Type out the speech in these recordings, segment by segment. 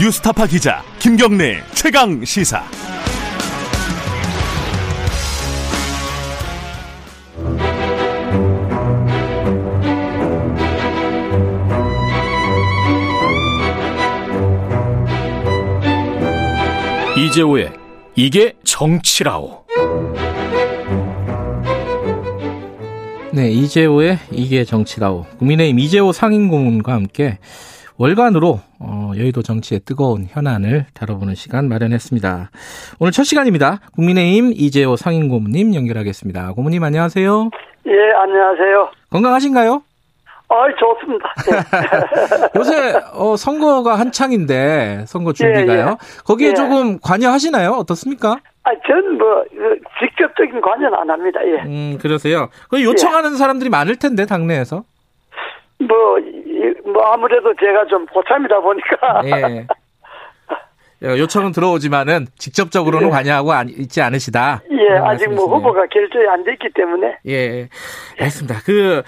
뉴스타파 기자 김경래 최강 시사. 이재호의 이게 정치라오. 네, 이재호의 이게 정치라오. 국민의힘 이재호 상임고문과 함께 월간으로 어, 여의도 정치의 뜨거운 현안을 다뤄보는 시간 마련했습니다. 오늘 첫 시간입니다. 국민의힘 이재호 상임고문님 연결하겠습니다. 고문님 안녕하세요. 예, 안녕하세요. 건강하신가요? 아, 좋습니다. 예. 요새 어, 선거가 한창인데 선거 준비가요. 예, 예. 거기에 예. 조금 관여하시나요? 어떻습니까? 아, 전 뭐, 그 직접적인 관여는 안 합니다. 예. 음, 그러세요. 그 요청하는 사람들이 많을 텐데 당내에서. 뭐, 이- 뭐, 아무래도 제가 좀 고참이다 보니까. 예. 어, 요청은 들어오지만은 직접적으로는 예. 관여하고 안- 있지 않으시다. 예, 아직 뭐 말씀이시네요. 후보가 결정이 안 됐기 때문에. 예, 알겠습니다. 그,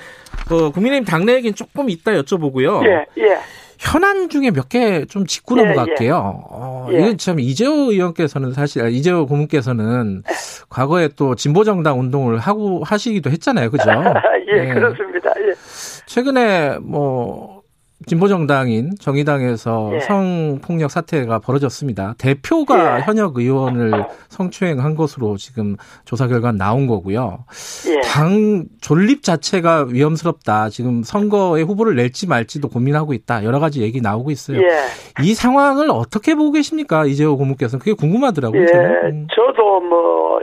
어, 국민의힘 당내 얘기는 조금 이따 여쭤보고요. 예, 예. 현안 중에 몇 개 좀 짚고 예, 넘어갈게요. 어, 예. 이건 참 이재호 의원께서는 사실 아, 이재호 고문께서는 과거에 또 진보 정당 운동을 하고 하시기도 했잖아요, 그죠? 예, 예. 그렇습니다. 예. 최근에 뭐 진보정당인 정의당에서 예. 성폭력 사태가 벌어졌습니다. 대표가 예. 현역 의원을 성추행한 것으로 지금 조사 결과 나온 거고요. 예. 당 존립 자체가 위험스럽다. 지금 선거에 후보를 낼지 말지도 고민하고 있다. 여러 가지 얘기 나오고 있어요. 예. 이 상황을 어떻게 보고 계십니까? 이재호 고문께서는 그게 궁금하더라고요. 예. 저는. 음, 저도 뭐,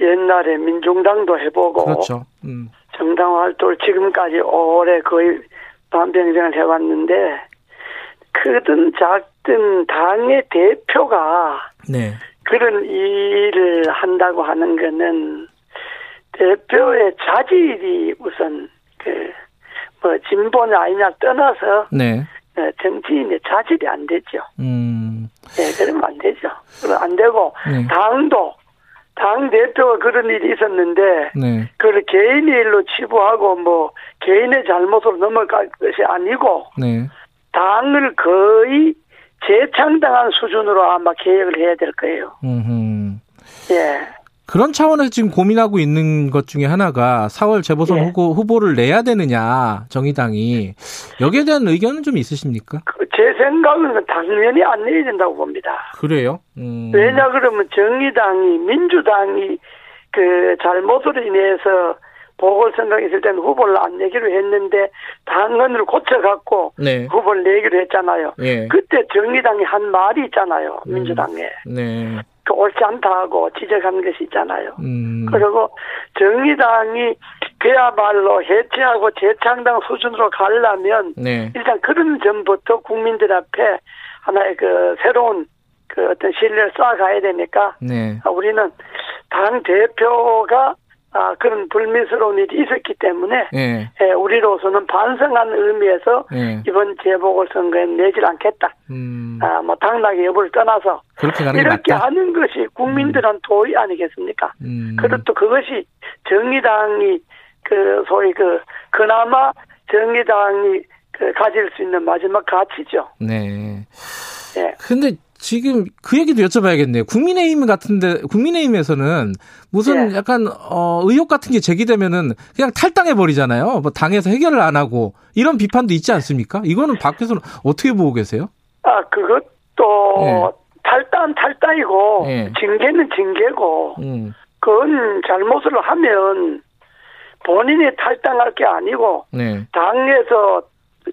옛날에 민중당도 해보고. 그렇죠. 음. 정당 활동을 지금까지 오래 거의 반병생을 해왔는데, 크든 작든 당의 대표가 네. 그런 일을 한다고 하는 거는 대표의 자질이 우선 그 뭐 진보냐 아니냐 떠나서 네. 어, 정치인의 자질이 안 되죠. 음. 예, 그러면 안 되죠. 그럼 안 되고 네. 당도 당 대표가 그런 일이 있었는데 네. 그걸 개인의 일로 치부하고 뭐 개인의 잘못으로 넘어갈 것이 아니고 네. 당을 거의 재창당한 수준으로 아마 개혁을 해야 될 거예요. 음. 예. 그런 차원에서 지금 고민하고 있는 것 중에 하나가 4월 재보선 예. 후보, 후보를 내야 되느냐, 정의당이. 여기에 대한 의견은 좀 있으십니까? 그제 생각은 당연히 안 내야 된다고 봅니다. 그래요? 음. 왜냐 그러면 정의당이 민주당이 그 잘못으로 인해서 보궐선거 있을 때는 후보를 안 내기로 했는데 당헌을 고쳐갖고 네. 후보를 내기로 했잖아요. 예. 그때 정의당이 한 말이 있잖아요. 민주당에. 네. 그 옳지 않다고 지적한 것이 있잖아요. 음. 그리고 정의당이 그야말로 해체하고 재창당 수준으로 가려면 네. 일단 그런 점부터 국민들 앞에 하나의 그 새로운 그 어떤 신뢰를 쌓아가야 되니까 네. 아, 우리는 당 대표가 아, 그런 불미스러운 일이 있었기 때문에 예. 예, 우리로서는 반성하는 의미에서 예. 이번 재보궐선거에 내질 않겠다. 음. 아, 뭐 당락의 여부를 떠나서 그렇게 가는 게 이렇게. 하는 것이 국민들한 도의 아니겠습니까? 음. 또 그것이 정의당이 그 소위 그 그나마 정의당이 그 가질 수 있는 마지막 가치죠. 네. 예. 근데 지금 그 얘기도 여쭤봐야겠네요. 국민의힘 같은데 국민의힘에서는 무슨 예. 약간 어 의혹 같은 게 제기되면은 그냥 탈당해 버리잖아요. 뭐 당에서 해결을 안 하고 이런 비판도 있지 않습니까? 이거는 밖에서는 어떻게 보고 계세요? 아 그것도 예. 탈당 탈당이고 예. 징계는 징계고 음. 그건 잘못을 하면 본인이 탈당할 게 아니고 네. 당에서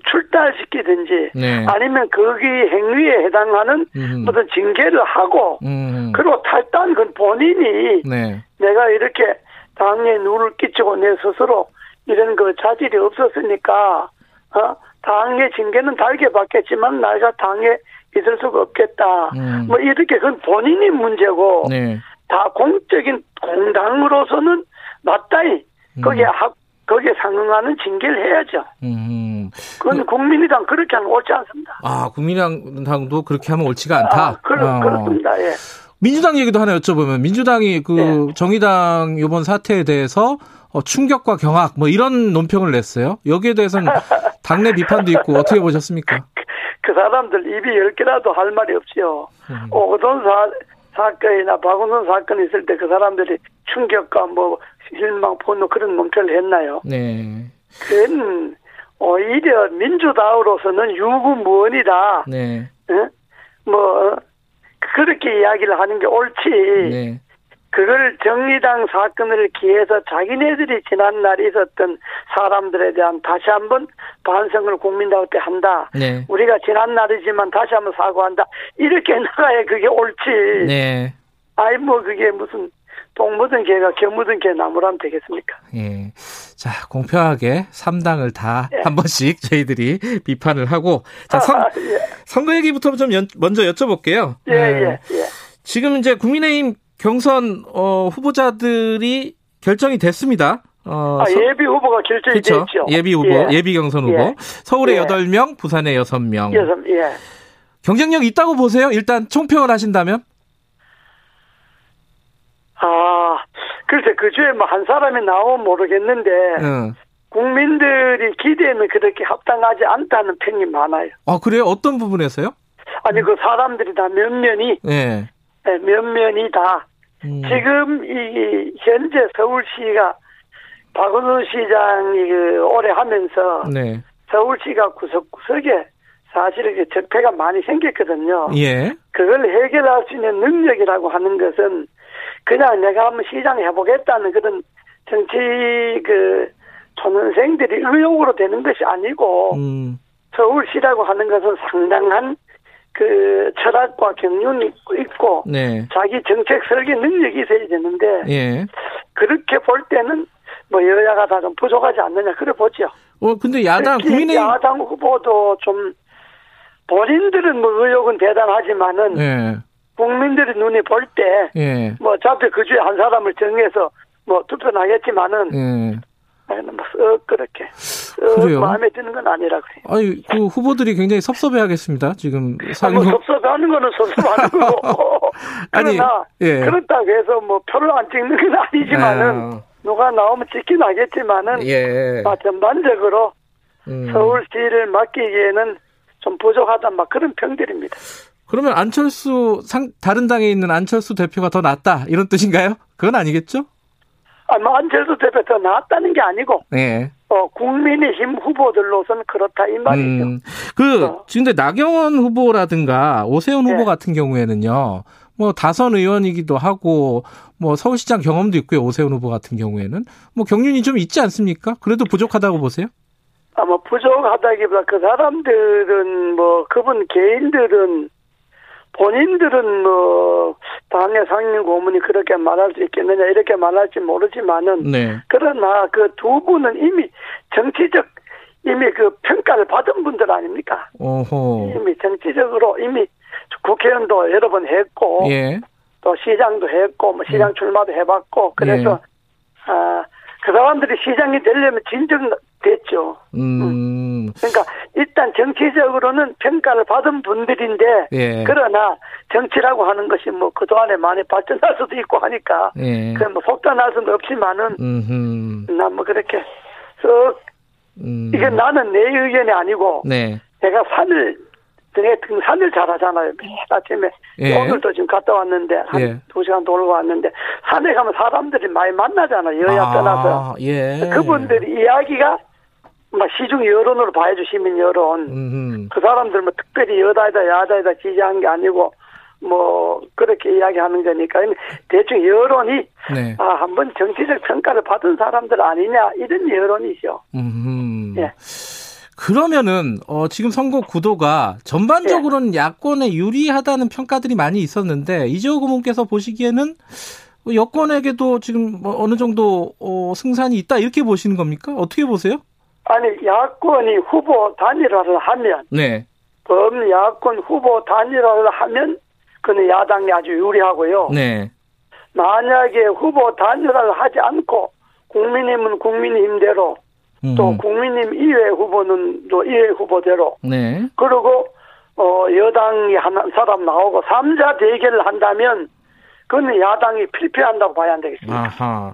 출달시키든지 네. 아니면 거기 행위에 해당하는 음. 어떤 징계를 하고 음. 그리고 탈당 그건 본인이 네. 내가 이렇게 당에 누를 끼치고 내 스스로 이런 그 자질이 없었으니까 어 당의 징계는 달게 받겠지만 내가 당에 있을 수가 없겠다. 음. 뭐 이렇게 그건 본인이 문제고 네. 다 공적인 공당으로서는 맞다이 거기에 하, 거기에 상응하는 징계를 해야죠. 음. 그건 국민의당 그렇게 하면 옳지 않습니다. 아, 국민의당도 그렇게 하면 옳지가 않다. 아, 그렇, 어. 그렇습니다. 예. 민주당 얘기도 하나 여쭤보면 민주당이 그 네. 정의당 이번 사태에 대해서 어, 충격과 경악 뭐 이런 논평을 냈어요. 여기에 대해서는 당내 비판도 있고 어떻게 보셨습니까? 그 사람들 입이 열 개라도 할 말이 없지요. 음. 오거돈 사, 사건이나 박원순 사건이 있을 때 그 사람들이 충격과 뭐 실망, 분노 그런 멍청을 했나요? 네. 그건 오히려 민주당으로서는 유구무원이다. 네. 어? 뭐 그렇게 이야기를 하는 게 옳지. 네. 그걸 정의당 사건을 기해서 자기네들이 지난 날에 있었던 사람들에 대한 다시 한번 반성을 국민들한테 한다. 네. 우리가 지난 날이지만 다시 한번 사과한다. 이렇게 나가야 그게 옳지. 네. 아이 뭐 그게 무슨 똥 묻은 개가 겨 묻은 개 나무라면 되겠습니까? 예. 자, 공평하게 3당을 다한 예. 번씩 저희들이 비판을 하고 자, 선, 아, 예. 선거 얘기부터 좀 연- 먼저 여쭤볼게요. 예, 네. 예, 예. 지금 이제 국민의힘 경선 어, 후보자들이 결정이 됐습니다. 어, 아, 서- 예비 후보가 결정이 그렇죠. 됐죠. 예비 후보, 예. 비 경선 후보. 예. 서울에 예. 여덟 명 부산에 여섯 명 여섯, 예. 경쟁력 있다고 보세요? 일단 총평을 하신다면? 아, 글쎄, 그 중에 뭐 한 사람이 나오면 모르겠는데, 응. 국민들이 기대면 그렇게 합당하지 않다는 평이 많아요. 아, 그래요? 어떤 부분에서요? 아니, 그 사람들이 다 면면이, 예. 예, 면면이 다, 음. 지금 이, 현재 서울시가 박원순 시장이 그 오래 하면서, 네. 서울시가 구석구석에 사실 이게 적폐가 많이 생겼거든요. 예. 그걸 해결할 수 있는 능력이라고 하는 것은 그냥 내가 한번 시장 해보겠다는 그런 정치 그 초년생들이 의욕으로 되는 것이 아니고 음. 서울시라고 하는 것은 상당한 그 철학과 경륜이 있고 네. 자기 정책 설계 능력이 있어야 되는데 예. 그렇게 볼 때는 뭐 여야가 다 좀 부족하지 않느냐 그래 보죠. 어, 근데 야당, 특히 국민의힘. 야당 후보도 좀 본인들은 뭐 의욕은 대단하지만은 예. 국민들이 눈이 볼때 예. 뭐 어차피 그 중에 한 사람을 정해서 뭐 투표 나겠지만은 예. 뭐썩 그렇게 썩 그래요? 마음에 드는 건 아니라 그래요. 아니, 그 후보들이 굉장히 섭섭해 하겠습니다. 지금 아, 상임 뭐 후- 섭섭해 하는 거는 섭섭하는 거고 아니, 예. 그렇다고 해서 뭐 표를 안 찍는 건 아니지만은 아, 누가 나오면 찍긴 하겠지만은 예. 아, 전반적으로 음. 서울시를 맡기기에는 좀 부족하다 막 그런 평들입니다. 그러면 안철수 상 다른 당에 있는 안철수 대표가 더 낫다 이런 뜻인가요? 그건 아니겠죠? 아, 뭐 안철수 대표 더 나았다는 게 아니고 네. 어, 국민의힘 후보들로서는 그렇다 이 말이죠. 음, 그 어. 지금 근데 나경원 후보라든가 오세훈 후보 네. 같은 경우에는요. 뭐 다선 의원이기도 하고 뭐 서울시장 경험도 있고요. 오세훈 후보 같은 경우에는 뭐 경륜이 좀 있지 않습니까? 그래도 부족하다고 보세요? 아마 부족하다기보다 그 사람들은 뭐 그분 개인들은 본인들은 뭐 당의 상임 고문이 그렇게 말할 수 있겠느냐 이렇게 말할지 모르지만은 네. 그러나 그 두 분은 이미 정치적 이미 그 평가를 받은 분들 아닙니까? 오호. 이미 정치적으로 이미 국회의원도 여러 번 했고 예. 또 시장도 했고 뭐 시장 출마도 해봤고 그래서 예. 아 그 사람들이 시장이 되려면 진정됐죠. 음. 그러니까 일단 정치적으로는 평가를 받은 분들인데 예. 그러나 정치라고 하는 것이 뭐 그동안에 많이 발전할 수도 있고 하니까 예. 그뭐 속단할 수는 없지만은 음흠. 난뭐 그렇게 썩 음. 이게 나는 내 의견이 아니고 네. 내가 산을 등에 등산을 잘 하잖아요. 매일 아침에 예. 오늘도 지금 갔다 왔는데 한 예. 두 시간 돌고 왔는데 산에 가면 사람들이 많이 만나잖아요. 여야 아, 떠나서 예. 그분들이 이야기가 막 시중 여론으로 봐야죠 시민 여론. 음흠. 그 사람들 뭐 특별히 여다이다 야다이다 지지한 게 아니고 뭐 그렇게 이야기하는 거니까 대충 여론이 네. 아 한번 정치적 평가를 받은 사람들 아니냐 이런 여론이죠. 음. 예. 그러면은 어 지금 선거 구도가 전반적으로는 야권에 유리하다는 평가들이 많이 있었는데 이재호 고문께서 보시기에는 여권에게도 지금 뭐 어느 정도 어 승산이 있다 이렇게 보시는 겁니까? 어떻게 보세요? 아니 야권이 후보 단일화를 하면 네. 범야권 후보 단일화를 하면 그는 야당이 아주 유리하고요. 네. 만약에 후보 단일화를 하지 않고 국민의힘은 국민의힘대로 또 음. 국민의힘 이외 후보는 또 이외 후보대로 네. 그리고 어 여당이 한 사람 나오고 삼자 대결을 한다면 그는 야당이 필패한다고 봐야 안 되겠습니까? 아하.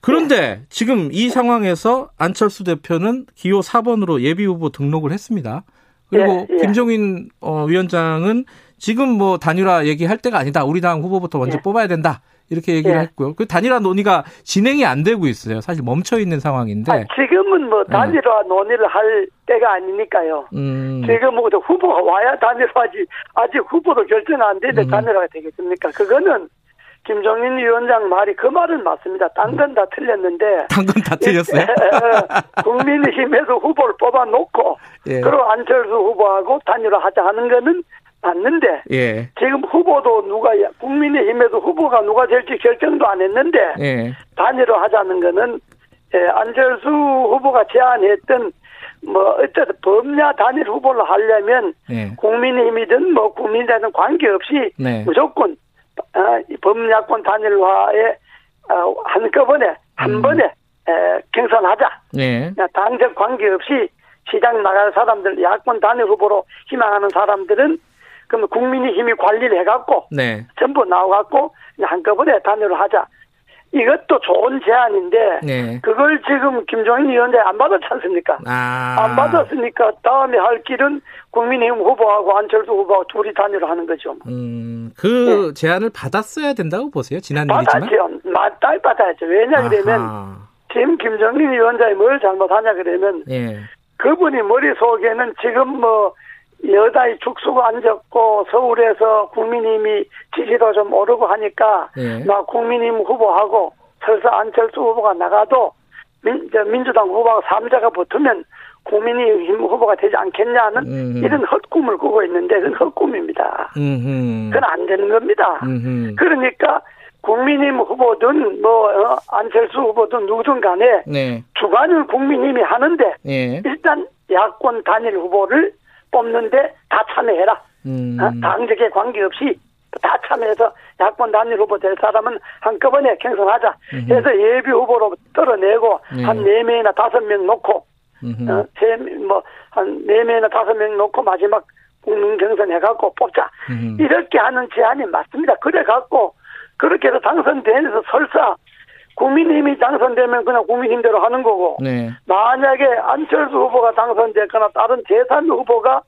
그런데 지금 이 상황에서 안철수 대표는 기호 4번으로 예비 후보 등록을 했습니다. 그리고 예, 예. 김종인 어, 위원장은 지금 뭐 단일화 얘기할 때가 아니다. 우리 당 후보부터 먼저 예. 뽑아야 된다. 이렇게 얘기를 예. 했고요. 그 단일화 논의가 진행이 안 되고 있어요. 사실 멈춰 있는 상황인데. 아, 지금은 뭐 단일화 논의를 할 때가 아니니까요. 음. 지금 뭐 후보가 와야 단일화지 아직 후보도 결정 안 되는데 음. 단일화가 되겠습니까? 그거는 김종인 위원장 말이 그 말은 맞습니다. 딴 건 다 틀렸는데 당근 다 틀렸어요. 국민의힘에서 후보를 뽑아놓고 예. 그리고 안철수 후보하고 단일화하자 하는 거는 맞는데 예. 지금 후보도 누가 국민의힘에도 후보가 누가 될지 결정도 안 했는데 예. 단일화 하자는 거는 예, 안철수 후보가 제안했던 뭐 어쨌든 범야 단일 후보를 하려면 예. 국민의힘이든 뭐 국민이든 관계없이 네. 무조건 어, 이 범야권 단일화에 어, 한꺼번에 한 음. 번에 에, 경선하자. 예. 그냥 당적 관계없이 시장 나갈 사람들 야권 단일 후보로 희망하는 사람들은 그러면 국민의힘이 관리를 해갖고 네. 전부 나와갖고 한꺼번에 단일화 하자. 이것도 좋은 제안인데 네. 그걸 지금 김종인 위원장이 안 받았지 않습니까? 아. 안 받았으니까 다음에 할 길은 국민의힘 후보하고 안철수 후보하고 둘이 단일화 하는 거죠. 음, 그 제안을 받았어야 된다고 보세요. 지난 일이지만. 네. 받았죠. 맞다 받아야죠. 왜냐 그러면. 지금 김정인 위원장이 뭘 잘못하냐 그러면 예. 그분이 머릿속에는 지금 뭐 여당이 죽수고 앉았고 서울에서 국민의힘이 지지도 좀 오르고 하니까 예. 나 국민의힘 후보하고 설사 안철수 후보가 나가도 민, 저 민주당 후보하고 삼자가 붙으면 국민의힘 후보가 되지 않겠냐는 음흠. 이런 헛꿈을 꾸고 있는데 그건 헛꿈입니다. 음흠. 그건 안 되는 겁니다. 음흠. 그러니까 국민의힘 후보든 뭐 어, 안철수 후보든 누구든 간에 네. 주관을 국민의힘이 하는데 예. 일단 야권 단일 후보를 뽑는데 다 참여해라. 음. 어? 당적에 관계없이 다 참여해서 야권 단일 후보 될 사람은 한꺼번에 경선하자. 음흠. 해서 예비 후보로 떨어내고 네. 한 네명이나 다섯 명 놓고 음흠. 어, 세뭐한 네명이나 다섯 명 놓고 마지막 국민 경선 해갖고 뽑자. 음흠. 이렇게 하는 제안이 맞습니다. 그래 갖고 그렇게 해서 당선돼서 설사 국민의힘이 당선되면 그냥 국민힘대로 하는 거고 네. 만약에 안철수 후보가 당선됐거나 다른 제3 후보가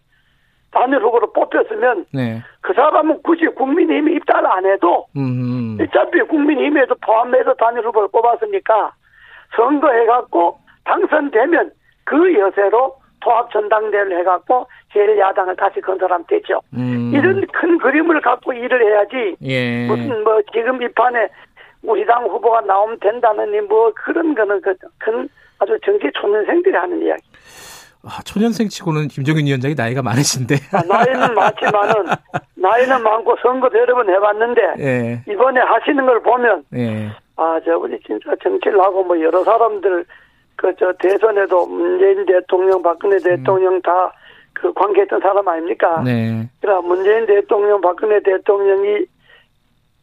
단일 후보로 뽑혔으면 네. 그 사람은 굳이 국민의힘이 입달 안 해도 음. 어차피 국민의힘에도 포함해서 단일 후보를 뽑았으니까 선거해갖고 당선되면 그 여세로 통합 전당대회를 해갖고 제1야당을 다시 건설하면 되죠. 음. 이런 큰 그림을 갖고 일을 해야지 예. 무슨 뭐 지금 이 판에 우리 당 후보가 나오면 된다느니 뭐 그런 거는 그큰 아주 정치 초년생들이 하는 이야기. 아, 초년생 치고는 김정인 위원장이 나이가 많으신데. 아, 나이는 많지만은 나이는 많고 선거 여러 번 해봤는데 예. 이번에 하시는 걸 보면 예. 아 저분이 진짜 정치를 하고 뭐 여러 사람들 그 저 대선에도 문재인 대통령 박근혜 대통령 다 그 관계했던 사람 아닙니까? 음. 네. 그러나 문재인 대통령 박근혜 대통령이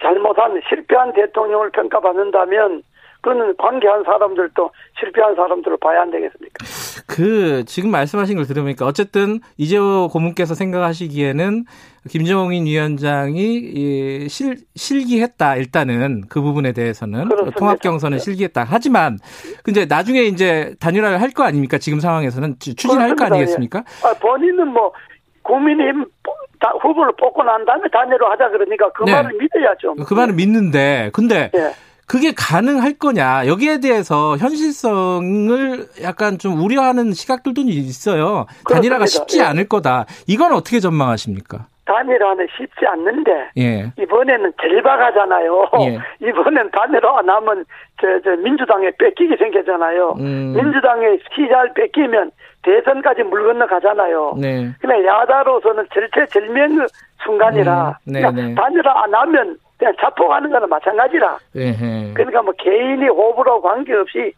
잘못한 실패한 대통령을 평가받는다면 그거는 관계한 사람들도 실패한 사람들을 봐야 안 되겠습니까? 그 지금 말씀하신 걸 들으니까 어쨌든 이재호 고문께서 생각하시기에는 김정인 위원장이 이 실, 실기했다 일단은 그 부분에 대해서는 그렇습니다. 통합 경선은 실기했다 하지만 근데 나중에 이제 단일화를 할 거 아닙니까 지금 상황에서는 추- 추진할 거 그렇습니다. 아니겠습니까? 아, 본인은 뭐 국민의힘 뽑- 다- 후보를 뽑고 난 다음에 단일화 하자 그러니까 그 네. 말을 믿어야죠. 그 말은 믿는데 근데 예. 그게 가능할 거냐 여기에 대해서 현실성을 약간 좀 우려하는 시각들도 있어요. 단일화가 그렇습니다. 쉽지 예. 않을 거다. 이건 어떻게 전망하십니까? 단일화는 쉽지 않는데 예. 이번에는 절박하잖아요. 예. 이번엔 단일화 안 하면 저, 저 민주당에 뺏기게 생겼잖아요. 음. 민주당에 시잘 뺏기면 대선까지 물 건너 가잖아요. 네. 그냥 야다로서는 절체절명 순간이라 음, 네, 그냥 네. 단일화 안 하면 그냥 자폭하는 거는 마찬가지라. 예. 그러니까 뭐 개인이 호불호 관계없이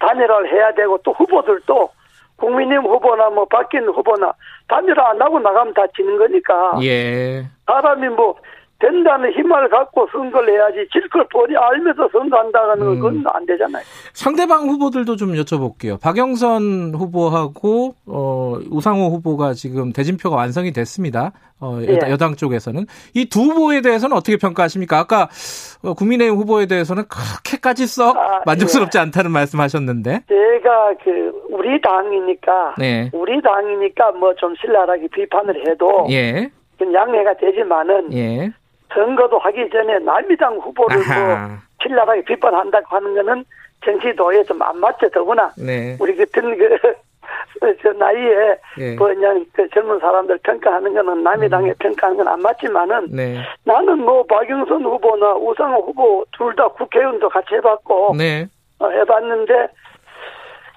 단일화를 해야 되고 또 후보들도 국민의힘 후보나 뭐 바뀐 후보나 단일화 안 하고 나가면 다 지는 거니까 예. 사람이 뭐 된다는 힘을 갖고 선거를 해야지 질 걸 뻔히 알면서 선거한다는 건 음. 안 되잖아요. 상대방 후보들도 좀 여쭤볼게요. 박영선 후보하고 어, 우상호 후보가 지금 대진표가 완성이 됐습니다. 어, 여당, 예. 여당 쪽에서는 이 두 후보에 대해서는 어떻게 평가하십니까? 아까 어, 국민의힘 후보에 대해서는 그렇게까지 썩 아, 만족스럽지 않다는 말씀하셨는데. 제가 그 우리 당이니까 네. 우리 당이니까 뭐 좀 신랄하게 비판을 해도 예. 좀 양해가 되지만은 예. 선거도 하기 전에 남미당 후보를 뭐 아하. 신랄하게 비판한다고 하는 거는 정치도에 좀 안 맞죠. 더구나 네. 우리 같은 그, 저 나이에 예. 뭐 그냥 그 젊은 사람들 평가하는 거는 남의당에 음. 평가하는 건 안 맞지만은 네. 나는 뭐 박영선 후보나 우상호 후보 둘 다 국회의원도 같이 해봤고 네. 어, 해봤는데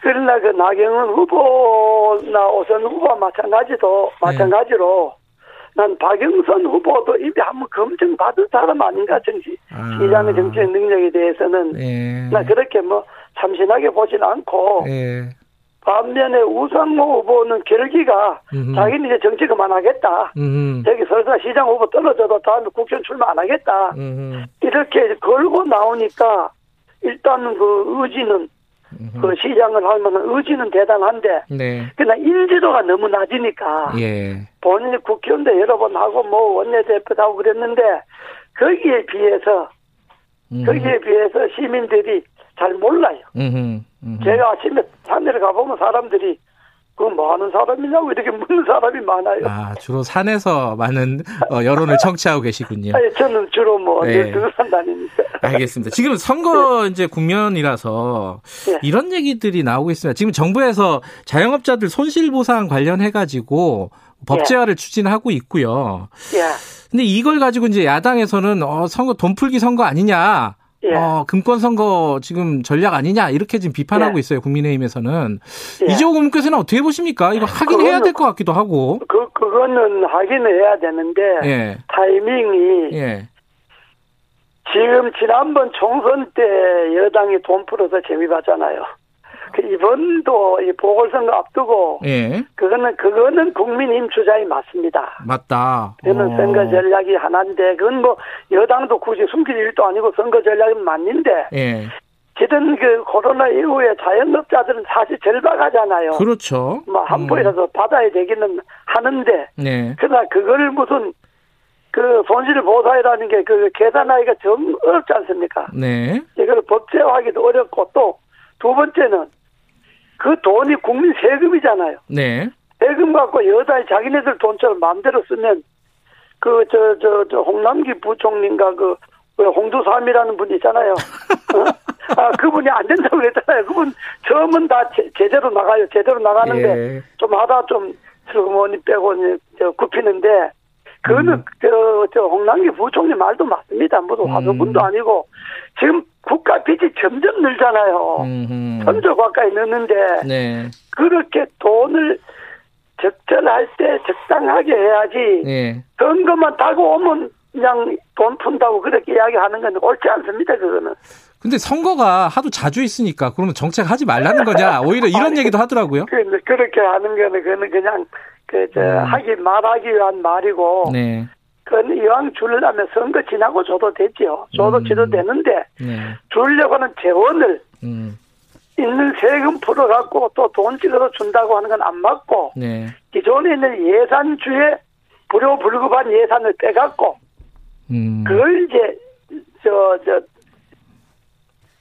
그러나 그 나경원 후보나 오선 후보와 마찬가지도 네. 마찬가지로 난 박영선 후보도 이미 한번 검증받은 사람 아닌가 정치 아. 시장의 정치의 능력에 대해서는 네. 나 그렇게 뭐 참신하게 보진 않고 예. 반면에 우상호 후보는 결기가 음흠. 자기는 이제 정치 그만하겠다. 음. 저기 설사 시장 후보 떨어져도 다음에 국회의원 출마 안 하겠다. 음. 이렇게 걸고 나오니까 일단은 그 의지는 그 시장을 할 만한 의지는 대단한데 네. 그러나 인지도가 너무 낮으니까 예. 본인이 국회의원도 여러 번 하고 뭐 원내대표도 하고 그랬는데 거기에 비해서 음. 거기에 비해서 시민들이 잘 몰라요. 음흠. 음흠. 제가 아침에 산에를 가보면 사람들이 그뭐 하는 사람이냐고 이렇게 묻는 사람이 많아요. 아, 주로 산에서 많은 어, 여론을 청취하고 계시군요. 아니, 저는 주로 뭐 네. 등산 다니니까. 알겠습니다. 지금 선거 이제 국면이라서 네. 이런 얘기들이 나오고 있습니다. 지금 정부에서 자영업자들 손실보상 관련해가지고 법제화를 추진하고 있고요. 예. 근데 이걸 가지고 이제 야당에서는 어, 선거 돈 풀기 선거 아니냐. 예. 어, 금권 선거 지금 전략 아니냐 이렇게 지금 비판하고 예. 있어요 국민의힘에서는 예. 이재호 국민께서는 어떻게 보십니까? 이거 하긴 해야 될 것 같기도 하고. 그, 그거는 하긴 해야 되는데, 예, 타이밍이, 예, 지금 지난번 총선 때 여당이 돈 풀어서 재미 봤잖아요. 그 이번도 이 보궐선거 앞두고, 예, 그거는, 그거는 국민힘 주장이 맞습니다. 맞다. 저는 어. 선거 전략이 하나인데, 그건 뭐, 여당도 굳이 숨길 일도 아니고 선거 전략은 맞는데, 예, 지금 그 코로나 이후에 자영업자들은 사실 절박하잖아요. 그렇죠. 뭐, 한 포이라도 받아야 되기는 하는데, 네, 그러나 그걸 무슨 그 손실 보상이라는 게 그 계산하기가 정 어렵지 않습니까? 네, 이걸 법제화하기도 어렵고 또 두 번째는 그 돈이 국민 세금이잖아요. 네, 세금 갖고 여자의 자기네들 돈처럼 마음대로 쓰면 그 저 저 저 홍남기 부총리인가 그 홍두삼이라는 분 있잖아요. 어? 아 그분이 안 된다고 그랬잖아요. 그분 처음은 다 제, 제대로 나가요. 제대로 나가는데 예. 좀 하다 좀 슬그머니 빼고 이제 저 굽히는데 그거는 음. 저, 저 홍남기 부총리 말도 맞습니다. 뭐도 음. 화성분도 아니고 지금 국가 빚이 점점 늘잖아요. 음, 천조 가까이 늘는데 네, 그렇게 돈을 적절할 때 적당하게 해야지 네. 선거만 타고 오면 그냥 돈 푼다고 그렇게 이야기하는 건 옳지 않습니다. 그거는. 근데 선거가 하도 자주 있으니까 그러면 정책 하지 말라는 거냐? 오히려 이런 아니, 얘기도 하더라고요. 그- 그렇게 하는 거는 그냥 그저 음. 하기 말하기 위한 말이고 네, 그건 이왕 주려면 선거 지나고 줘도 되죠. 줘도 음. 줘도 되는데 네, 주려고 하는 재원을 음, 있는 세금 풀어갖고 또 돈 찍어서 준다고 하는 건 안 맞고 네, 기존에 있는 예산주에 불효불급한 예산을 빼갖고 음, 그걸 이제 저 저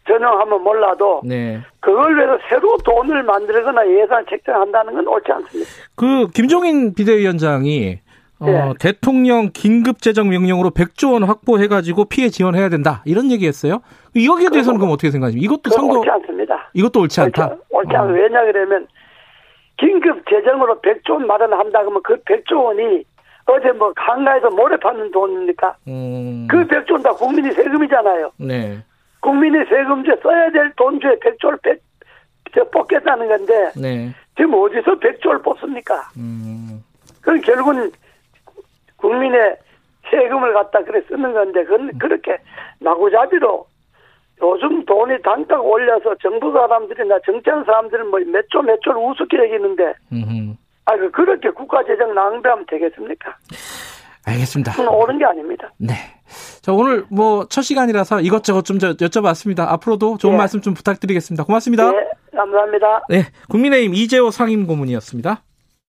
전용하면 몰라도 네. 그걸 위해서 새로 돈을 만들거나 예산 책정한다는 건 옳지 않습니다. 그 김종인 비대위원장이 어, 네. 대통령 긴급 재정 명령으로 100조 원 확보해 가지고 피해 지원해야 된다 이런 얘기했어요. 여기에 대해서는 그럼 어떻게 생각하십니까? 이것도 선거 옳지 않습니다. 이것도 옳지 않다. 옳지, 옳지 어. 않 왜냐 그러면 긴급 재정으로 100조 원 마련한다 그러면 그 100조 원이 어제 뭐 한가에서 모래 파는 돈입니까? 음, 그 100조 원 다 국민의 세금이잖아요. 네, 국민의 세금제 써야 될돈 중에 100조를 뺏, 저 뽑겠다는 건데 네, 지금 어디서 100조를 뽑습니까? 음, 그건 결국은 국민의 세금을 갖다 그래 쓰는 건데 그건 그렇게 마구잡이로 요즘 돈이 단가가 올려서 정부 사람들이나 정치하는 사람들은 뭐 몇조 몇 조를 우습게 여기는데 음. 아그 그렇게 국가 재정 낭비하면 되겠습니까? 알겠습니다. 그건 옳은 게 아닙니다. 네. 자, 오늘 뭐 첫 시간이라서 이것저것 좀 저- 여쭤봤습니다. 앞으로도 좋은 예. 말씀 좀 부탁드리겠습니다. 고맙습니다. 네, 감사합니다. 네. 국민의힘 이재호 상임 고문이었습니다.